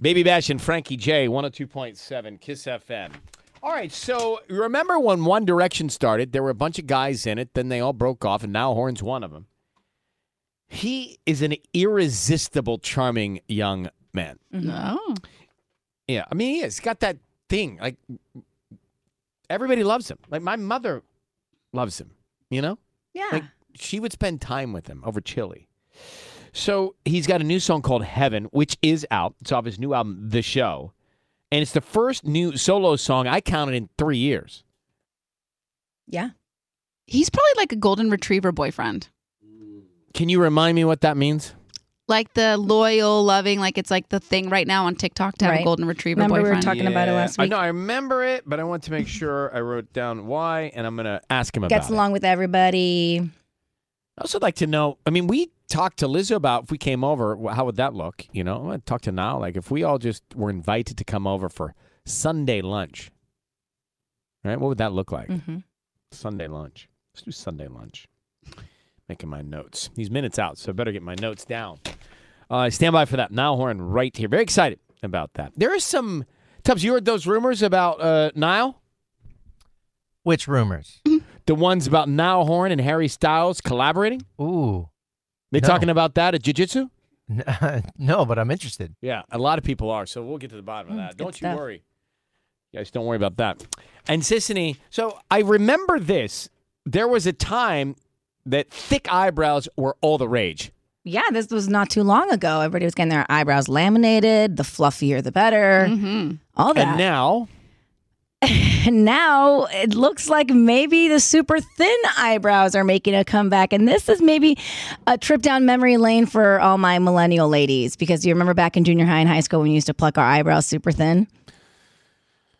Baby Bash and Frankie J, 102.7 KIIS FM. All right, so remember when One Direction started, there were a bunch of guys in it, then they all broke off, and now Horan's one of them. He is an irresistible, charming young man. No. Yeah, I mean, he is. He's got that thing. Like, everybody loves him. Like, my mother loves him, you know? Yeah. Like, she would spend time with him over chili. So he's got a new song called Heaven, which is out. It's off his new album, The Show. And it's the first new solo song I counted in three years. yeah. He's probably like a golden retriever boyfriend. Can you remind me what that means? Like the loyal, loving, like it's like the thing right now on TikTok to have a Right. golden retriever Remember we were boyfriend. talking about it last I week. know, I remember it, but I want to make sure I wrote down why, and I'm going to ask him about it. Gets it. along with everybody. I also like to know. I mean, we talked to Lizzo about if we came over, how would that look? You know, I talk to now, like if we all just were invited to come over for Sunday lunch, right? What would that look like? hmm Sunday lunch. Let's do Sunday lunch. Making my notes. These minutes out, so I better get my notes down. Uh, stand by for that. Niall Horan right here. Very excited about that. There is some. Tubbs, you heard those rumors about uh, Niall? Which rumors? The ones about Niall Horan and Harry Styles collaborating? Ooh. They No. talking about that at Jiu Jitsu? no, but I'm interested. Yeah, a lot of people are. So we'll get to the bottom of Mm, that. good Don't you stuff. worry. You guys, don't worry about that. And Sisanie, so I remember this. There was a time that thick eyebrows were all the rage. Yeah, this was not too long ago. Everybody was getting their eyebrows laminated. The fluffier, the better. hmm All that. And now, And now it looks like maybe the super thin eyebrows are making a comeback. And this is maybe a trip down memory lane for all my millennial ladies because you remember back in junior high and high school when we used to pluck our eyebrows super thin?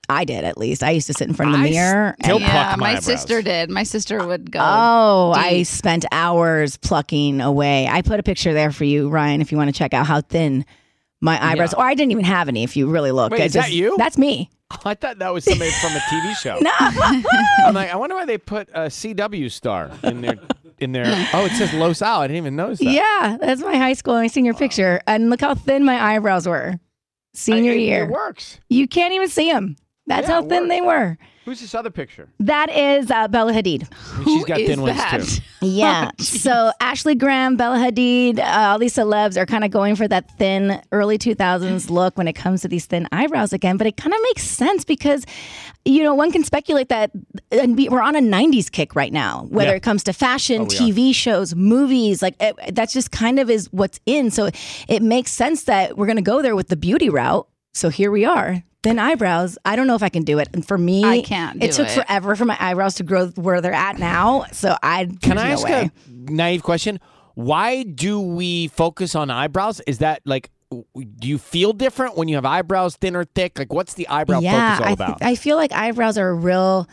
I did at least. I used to sit in front of the I mirror. still and- pluck Yeah, my my sister did. My sister would go. Oh, I spent hours plucking away. I put a picture there for you, Ryan, if you want to check out how thin my eyebrows. Yeah. Or I didn't even have any. If you really look, Wait, I is that you? That's me. I thought that was somebody from a TV show. No. I'm like, I wonder why they put a CW star in their in their. Oh, it says Los Al. I didn't even notice that. Yeah, that's my high school and senior picture. And look how thin my eyebrows were. Senior I- it- year. It works. You can't even see them. That's Yeah, how thin they were. Who's this other picture? That is uh, Bella Hadid. She's got is thin ones that? too. Yeah. so Ashley Graham, Bella Hadid, uh, all these celebs are kind of going for that thin early 2000s look when it comes to these thin eyebrows again. But it kind of makes sense because, you know, one can speculate that and we- we're on a 90s kick right now, whether Yeah. it comes to fashion, Oh, we are. TV shows, movies. Like it, that's just kind of is what's in. So it makes sense that we're going to go there with the beauty route. So here we are. Thin eyebrows. I don't know if I can do it. And for me, I can't It took it. forever for my eyebrows to grow where they're at now. So I Can there's I no ask way. a naive question? Why do we focus on eyebrows? Is that like, do you feel different when you have eyebrows thin or thick? Like, what's the eyebrow yeah, focus all I, about? I feel like eyebrows are a real.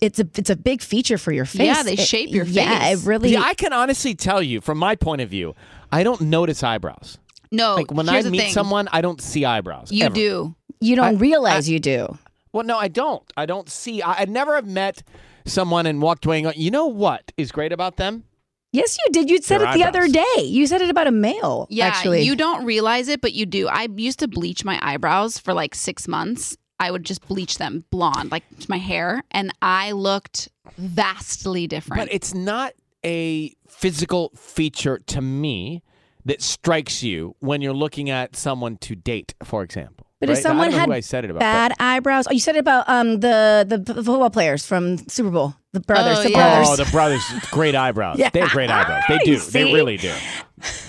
It's a it's a big feature for your face. Yeah, they It- shape your Yeah, face. Yeah, it really. See, I can honestly tell you, from my point of view, I don't notice eyebrows. No, Like when I the meet thing. someone, I don't see eyebrows. you ever. do. You don't realize you do. Well, no, I don't. I don't see. I, I never have met someone and walked away and go, you know what is great about them? Yes, you did. You said Their it the other day. You said it about a male. Yeah, actually. you don't realize it, but you do. I used to bleach my eyebrows for like six months. I would just bleach them blonde, like my hair, and I looked vastly different. But it's not a physical feature to me that strikes you when you're looking at someone to date, for example. But if someone I don't know had I said it about, bad eyebrows, oh, you said it about um the the football players from Super Bowl, the brothers, Oh, the yeah. brothers. oh, the brothers, great eyebrows. Yeah. They have great eyebrows. They do. They really do.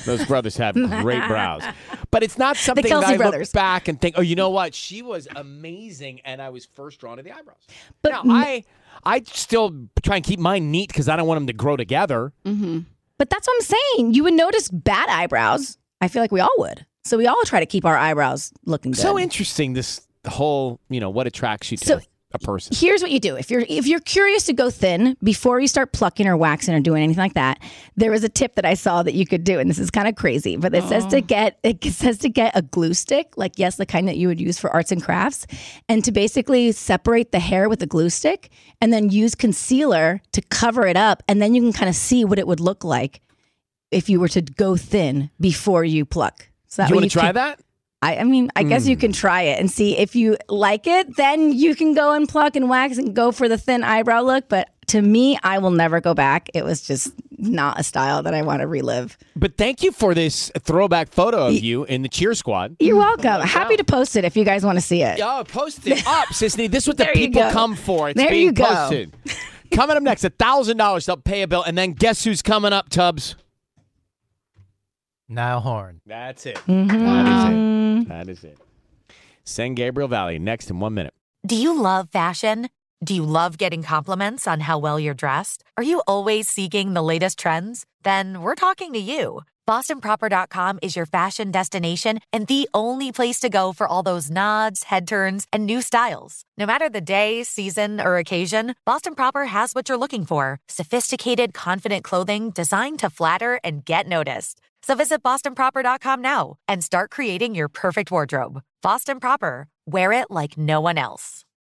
Those brothers have great brows. But it's not something that I brothers. look back and think, oh, you know what? She was amazing, and I was first drawn to the eyebrows. But now, I I still try and keep mine neat because I don't want them to grow together. hmm But that's what I'm saying. You would notice bad eyebrows. I feel like we all would. So we all try to keep our eyebrows looking good. So interesting, this whole, you know, what attracts you to So- a person. Here's what you do. If you're if you're curious to go thin before you start plucking or waxing or doing anything like that, there was a tip that I saw that you could do, and this is kind of crazy, but it says to oh. get it says to get a glue stick, like yes, the kind that you would use for arts and crafts, and to basically separate the hair with a glue stick, and then use concealer to cover it up, and then you can kind of see what it would look like if you were to go thin before you pluck. So that Do you want to try can- that? I, I mean, I guess you mm. can try it and see if you like it. Then you can go and pluck and wax and go for the thin eyebrow look. But to me, I will never go back. It was just not a style that I want to relive. But thank you for this throwback photo of you in the cheer squad. You're welcome. Happy to post it if you guys want to see it. Oh, post it up, Sisanie. This is what the people come for. It's There being you go. posted. coming up next, thousand dollars. They'll pay a bill, and then guess who's coming up, Tubbs? Niall Horan. That's it. Mhm. That is it. That is it. San Gabriel Valley next in one minute. Do you love fashion? Do you love getting compliments on how well you're dressed? Are you always seeking the latest trends? Then we're talking to you. BostonProper.com is your fashion destination and the only place to go for all those nods, head turns, and new styles. No matter the day, season, or occasion, Boston Proper has what you're looking for sophisticated, confident clothing designed to flatter and get noticed. So visit BostonProper.com now and start creating your perfect wardrobe. Boston Proper, wear it like no one else.